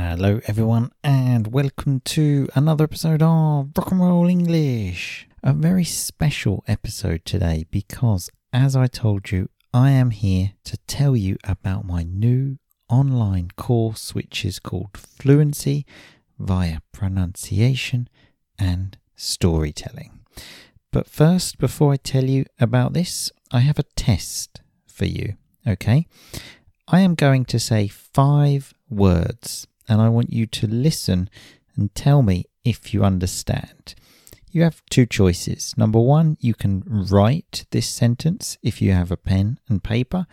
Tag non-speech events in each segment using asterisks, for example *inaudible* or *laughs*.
Hello, everyone, and welcome to another episode of Rock and Roll English. A very special episode today because, as I told you, I am here to tell you about my new online course, which is called Fluency via Pronunciation and Storytelling. But first, before I tell you about this, I have a test for you, okay? I am going to say five words and I want you to listen and tell me if you understand. You have two choices. Number one, you can write this sentence if you have a pen and paper.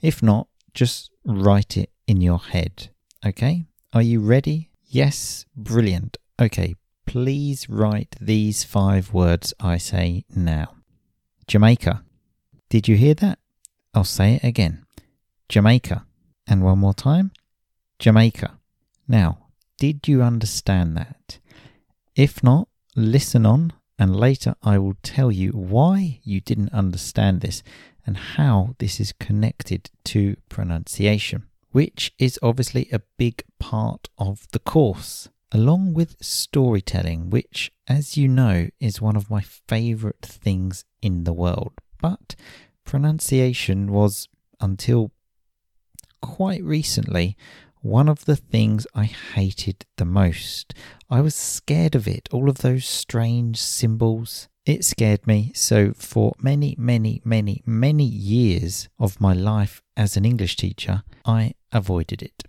If not, just write it in your head. Okay? Are you ready? Yes? Brilliant. Okay, please write these five words I say now Jamaica. Did you hear that? I'll say it again Jamaica. And one more time Jamaica. Now, did you understand that? If not, listen on, and later I will tell you why you didn't understand this and how this is connected to pronunciation, which is obviously a big part of the course, along with storytelling, which, as you know, is one of my favourite things in the world. But pronunciation was, until quite recently, one of the things I hated the most. I was scared of it, all of those strange symbols. It scared me, so for many, many, many, many years of my life as an English teacher, I avoided it.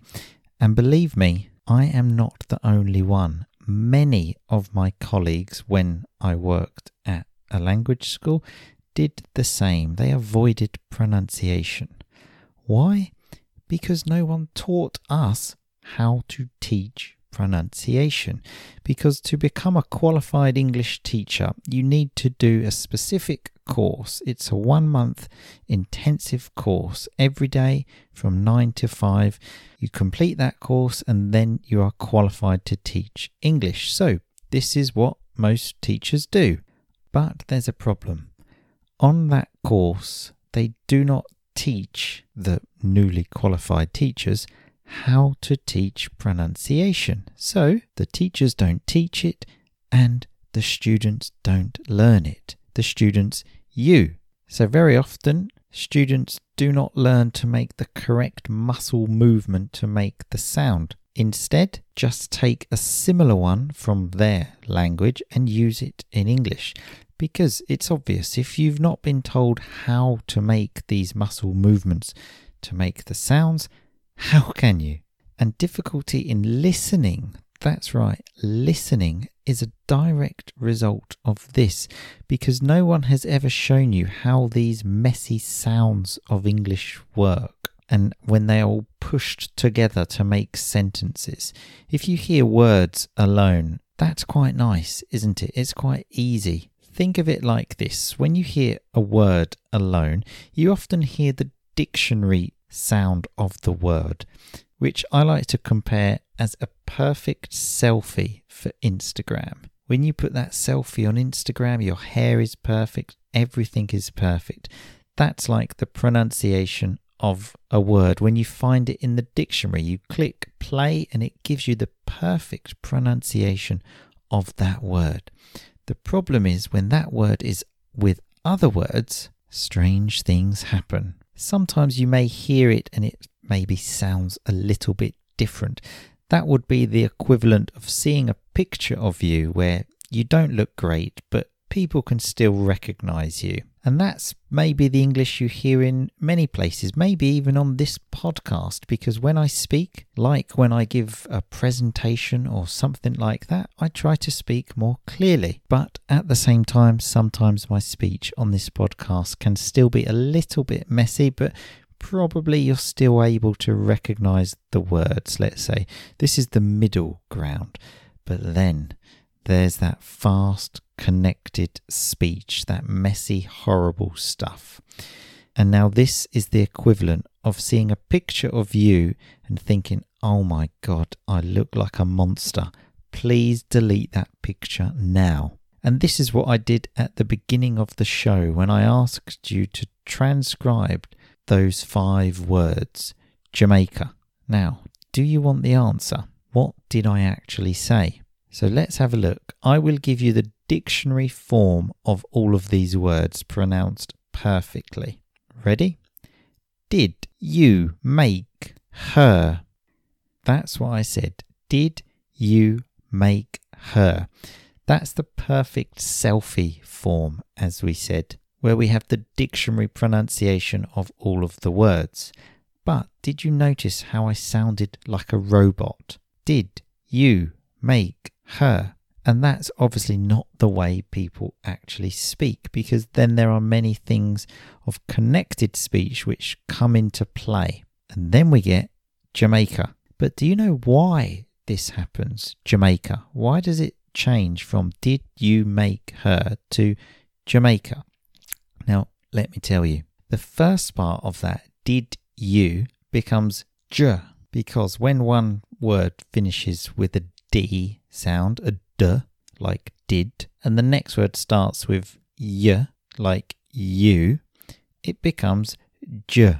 And believe me, I am not the only one. Many of my colleagues, when I worked at a language school, did the same. They avoided pronunciation. Why? Because no one taught us how to teach pronunciation. Because to become a qualified English teacher, you need to do a specific course. It's a one month intensive course every day from 9 to 5. You complete that course and then you are qualified to teach English. So, this is what most teachers do. But there's a problem. On that course, they do not teach the newly qualified teachers how to teach pronunciation. So the teachers don't teach it and the students don't learn it. The students, you. So very often, students do not learn to make the correct muscle movement to make the sound. Instead, just take a similar one from their language and use it in English because it's obvious if you've not been told how to make these muscle movements to make the sounds, how *laughs* can you? And difficulty in listening, that's right, listening is a direct result of this because no one has ever shown you how these messy sounds of English work and when they are all pushed together to make sentences. If you hear words alone, that's quite nice, isn't it? It's quite easy think of it like this when you hear a word alone, you often hear the dictionary sound of the word, which I like to compare as a perfect selfie for Instagram. When you put that selfie on Instagram, your hair is perfect, everything is perfect. That's like the pronunciation of a word. When you find it in the dictionary, you click play and it gives you the perfect pronunciation of that word. The problem is when that word is with other words, strange things happen. Sometimes you may hear it and it maybe sounds a little bit different. That would be the equivalent of seeing a picture of you where you don't look great, but people can still recognize you. And that's maybe the English you hear in many places, maybe even on this podcast, because when I speak, like when I give a presentation or something like that, I try to speak more clearly. But at the same time, sometimes my speech on this podcast can still be a little bit messy, but probably you're still able to recognize the words, let's say. This is the middle ground. But then there's that fast, connected speech, that messy, horrible stuff. And now, this is the equivalent of seeing a picture of you and thinking, oh my God, I look like a monster. Please delete that picture now. And this is what I did at the beginning of the show when I asked you to transcribe those five words Jamaica. Now, do you want the answer? what did I actually say? So let's have a look. I will give you the dictionary form of all of these words pronounced perfectly. Ready? Did you make her? That's what I said. Did you make her? That's the perfect selfie form, as we said, where we have the dictionary pronunciation of all of the words. But did you notice how I sounded like a robot? Did you make her? And that's obviously not the way people actually speak because then there are many things of connected speech which come into play. And then we get Jamaica. But do you know why this happens? Jamaica. Why does it change from did you make her to Jamaica? Now, let me tell you. The first part of that, did you, becomes j because when one word finishes with a d sound, a d, like did, and the next word starts with y, like you, it becomes j.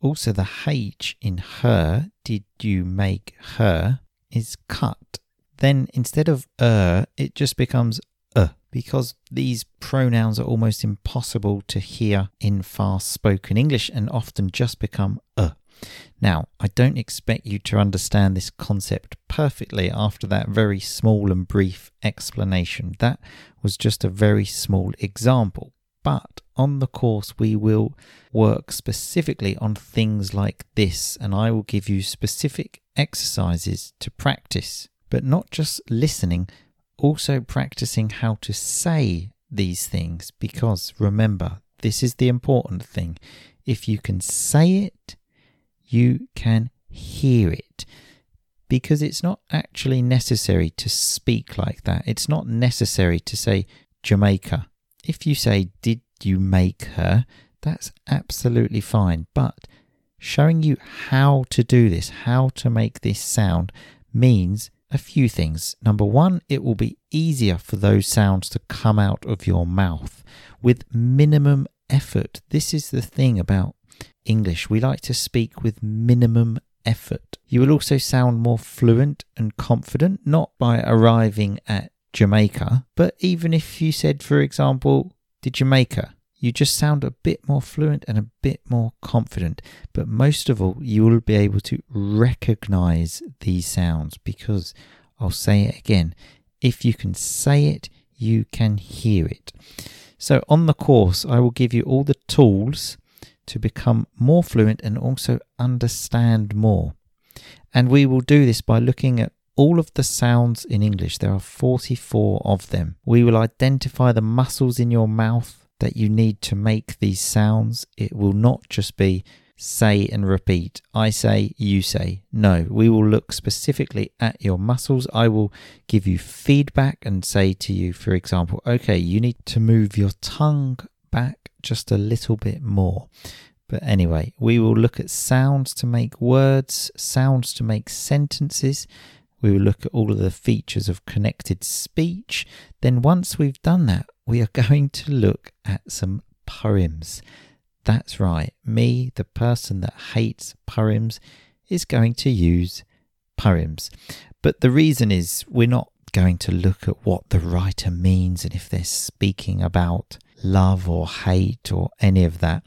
Also, the H in her, did you make her, is cut. Then instead of er, it just becomes uh, because these pronouns are almost impossible to hear in fast spoken English and often just become uh. Now, I don't expect you to understand this concept perfectly after that very small and brief explanation. That was just a very small example. But on the course, we will work specifically on things like this, and I will give you specific exercises to practice, but not just listening, also practicing how to say these things. Because remember, this is the important thing. If you can say it, you can hear it. Because it's not actually necessary to speak like that. It's not necessary to say Jamaica. If you say, Did you make her? that's absolutely fine. But showing you how to do this, how to make this sound, means a few things. Number one, it will be easier for those sounds to come out of your mouth with minimum effort. This is the thing about English. We like to speak with minimum effort. You will also sound more fluent and confident, not by arriving at Jamaica, but even if you said, for example, the Jamaica, you just sound a bit more fluent and a bit more confident. But most of all, you will be able to recognize these sounds because I'll say it again if you can say it, you can hear it. So, on the course, I will give you all the tools to become more fluent and also understand more. And we will do this by looking at all of the sounds in English. There are 44 of them. We will identify the muscles in your mouth that you need to make these sounds. It will not just be say and repeat. I say, you say. No, we will look specifically at your muscles. I will give you feedback and say to you, for example, okay, you need to move your tongue back just a little bit more. But anyway, we will look at sounds to make words, sounds to make sentences. We will look at all of the features of connected speech. Then, once we've done that, we are *laughs* going to look at some poems. That's right, me, the person that hates poems, is going to use poems. But the reason is we're not going to look at what the writer means and if they're speaking about love or hate or any of that.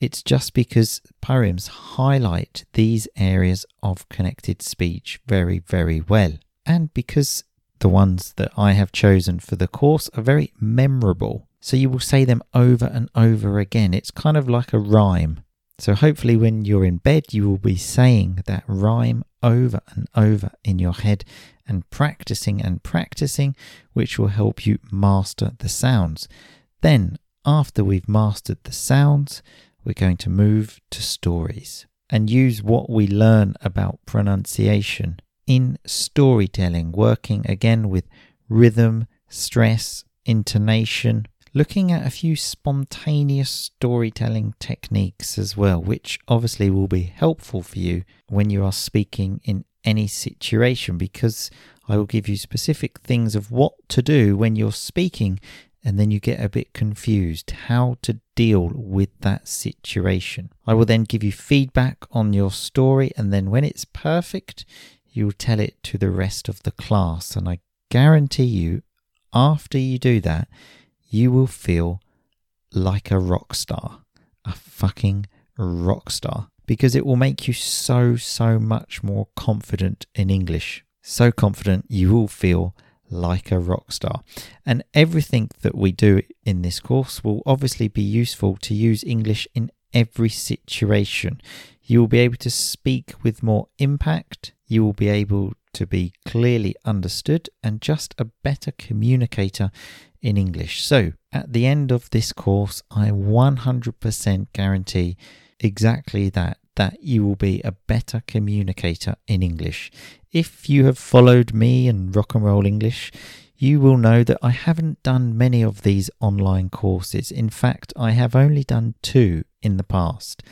It's just because poems highlight these areas of connected speech very, very well. And because the ones that I have chosen for the course are very memorable. So you will say them over and over again. It's kind of like a rhyme. So hopefully, when you're in bed, you will be saying that rhyme over and over in your head and practicing and practicing, which will help you master the sounds. Then, after we've mastered the sounds, we're going to move to stories and use what we learn about pronunciation in storytelling, working again with rhythm, stress, intonation, looking at a few spontaneous storytelling techniques as well, which obviously will be helpful for you when you are speaking in any situation because I will give you specific things of what to do when you're speaking and then you get a bit confused how to deal with that situation. I will then give you feedback on your story, and then when it's perfect, you'll tell it to the rest of the class. And I guarantee you, after you do that, you will feel like a rock star, a fucking rock star, because it will make you so, so much more confident in English. So confident you will feel like a rock star. And everything that we do in this course will obviously be useful to use English in every situation. You will be able to speak with more impact, you will be able to be clearly understood, and just a better communicator in English. So, at the end of this course, I 100% guarantee exactly that that you will be a better communicator in English. If you have followed me and Rock and Roll English, you will know that I haven't done many of these online courses. In fact, I have only done two in the past.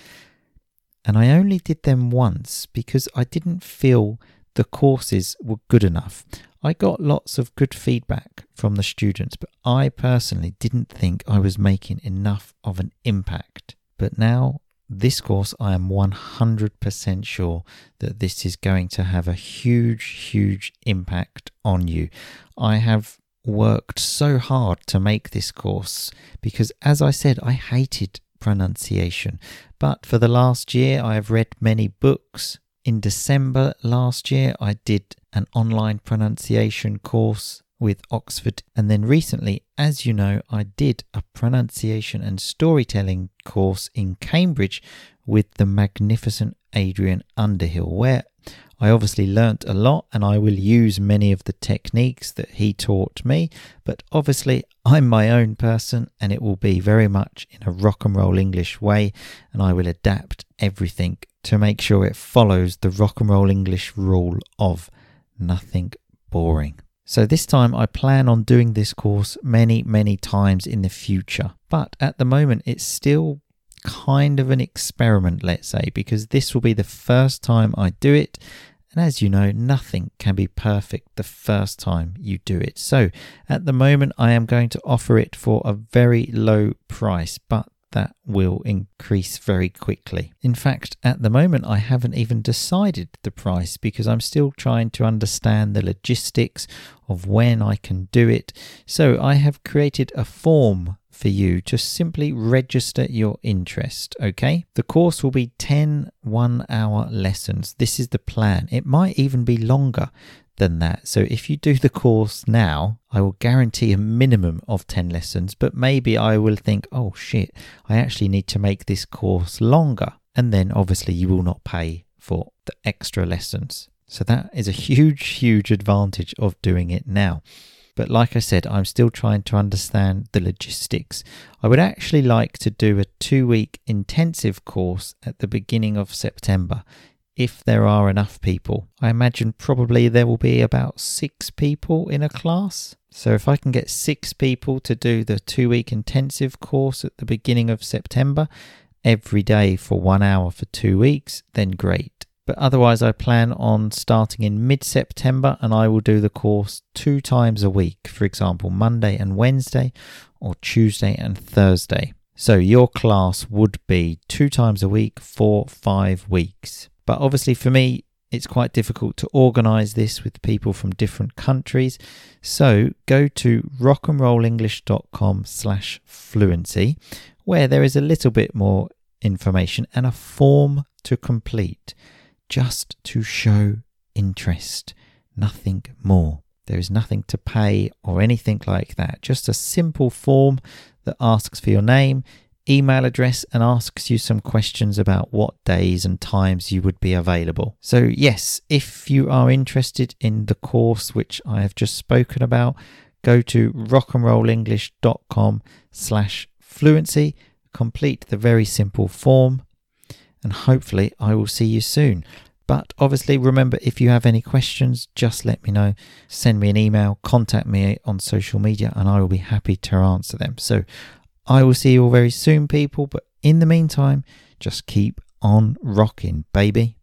And I only did them once because I didn't feel the courses were good enough. I got lots of good feedback from the students, but I personally didn't think I was making enough of an impact. But now this course, I am 100% sure that this is going to have a huge, huge impact on you. I have worked so hard to make this course because, as I said, I hated pronunciation. But for the last year, I have read many books. In December last year, I did an online pronunciation course with Oxford. And then recently, as you know, I did a pronunciation and storytelling course in Cambridge with the magnificent Adrian Underhill, where I obviously learnt a lot and I will use many of the techniques that he taught me, but obviously I'm my own person and it will be very much in a rock and roll English way and I will adapt everything to make sure it follows the rock and roll English rule of nothing boring. So this time I plan on doing this course many, many times in the future. But at the moment it's still kind of an experiment, let's say, because this will be the first time I do it. And as you know, nothing can be perfect the first time you do it. So at the moment, I am going to offer it for a very low price, but that will increase very quickly. In fact, at the moment, I haven't even decided the price because I'm still trying to understand the logistics of when I can do it. So I have created a form for you to simply register your interest, okay? The course will be 10 one hour lessons. This is the plan. It might even be longer than that. So if you do the course now, I will guarantee a minimum of 10 lessons, but maybe I will think, oh shit, I actually need to make this course longer. And then obviously you will not pay for the extra lessons. So that is a huge, huge advantage of doing it now. But like I said, I'm still trying to understand the logistics. I would actually like to do a two week intensive course at the beginning of September if there are enough people. I imagine probably there will be about six people in a class. So if I can get six people to do the two week intensive course at the beginning of September, every day for one hour for two weeks, then great. But otherwise, I plan on starting in mid September and I will do the course two times a week, for example, Monday and Wednesday, or Tuesday and Thursday. So your class would be two times a week for five weeks. But obviously, for me, it's quite difficult to organize this with people from different countries. So go to rockandrollenglish.com slash fluency, where there is a little bit more information and a form to complete just to show interest, nothing more. There is nothing to pay or anything like that, just a simple form that asks for your name, email address and asks you some questions about what days and times you would be available. So, yes, if you are interested in the course which I have just spoken about, go to rockandrollenglish.com slash fluency, complete the very simple form, and hopefully I will see you soon. But obviously, remember if you have any questions, just let me know. Send me an email, contact me on social media, and I will be happy to answer them. So, I will see you all very soon, people. But in the meantime, just keep on rocking, baby.